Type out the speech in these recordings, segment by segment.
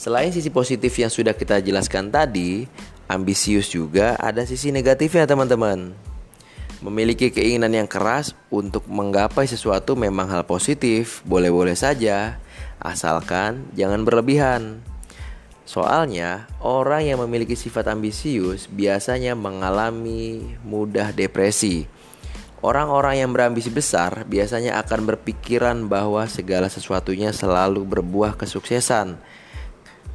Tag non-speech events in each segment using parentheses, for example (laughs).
Selain sisi positif yang sudah kita jelaskan tadi, ambisius juga ada sisi negatifnya teman-teman. Memiliki keinginan yang keras untuk menggapai sesuatu memang hal positif, boleh-boleh saja, asalkan jangan berlebihan. Soalnya, orang yang memiliki sifat ambisius biasanya mengalami mudah depresi. Orang-orang yang berambisi besar biasanya akan berpikiran bahwa segala sesuatunya selalu berbuah kesuksesan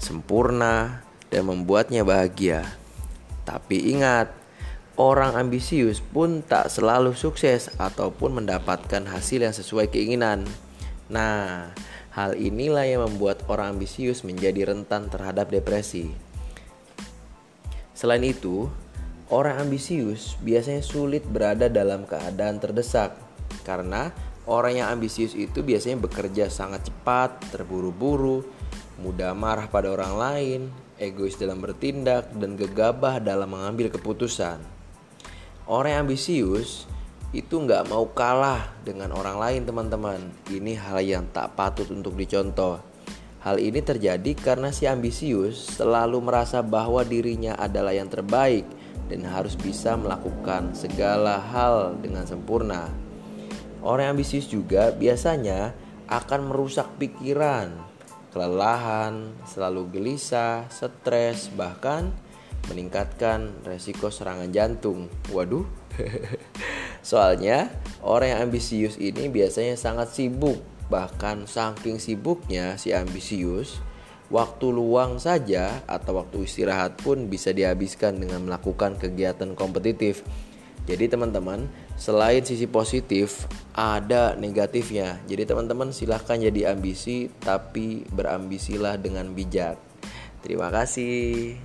sempurna, dan membuatnya bahagia. Tapi ingat, orang ambisius pun tak selalu sukses ataupun mendapatkan hasil yang sesuai keinginan. Nah, hal inilah yang membuat orang ambisius menjadi rentan terhadap depresi. Selain itu, orang ambisius biasanya sulit berada dalam keadaan terdesak karena orang yang ambisius itu biasanya bekerja sangat cepat, terburu-buru, mudah marah pada orang lain, egois dalam bertindak, dan gegabah dalam mengambil keputusan. Orang yang ambisius itu nggak mau kalah dengan orang lain teman-teman. Ini hal yang tak patut untuk dicontoh. Hal ini terjadi karena si ambisius selalu merasa bahwa dirinya adalah yang terbaik dan harus bisa melakukan segala hal dengan sempurna. Orang yang ambisius juga biasanya akan merusak pikiran, kelelahan, selalu gelisah, stres, bahkan meningkatkan resiko serangan jantung. Waduh. (laughs) Soalnya orang yang ambisius ini biasanya sangat sibuk, bahkan saking sibuknya si ambisius, waktu luang saja atau waktu istirahat pun bisa dihabiskan dengan melakukan kegiatan kompetitif. Jadi teman-teman, selain sisi positif ada negatifnya. Jadi teman-teman silahkan jadi ambisi tapi berambisilah dengan bijak. Terima kasih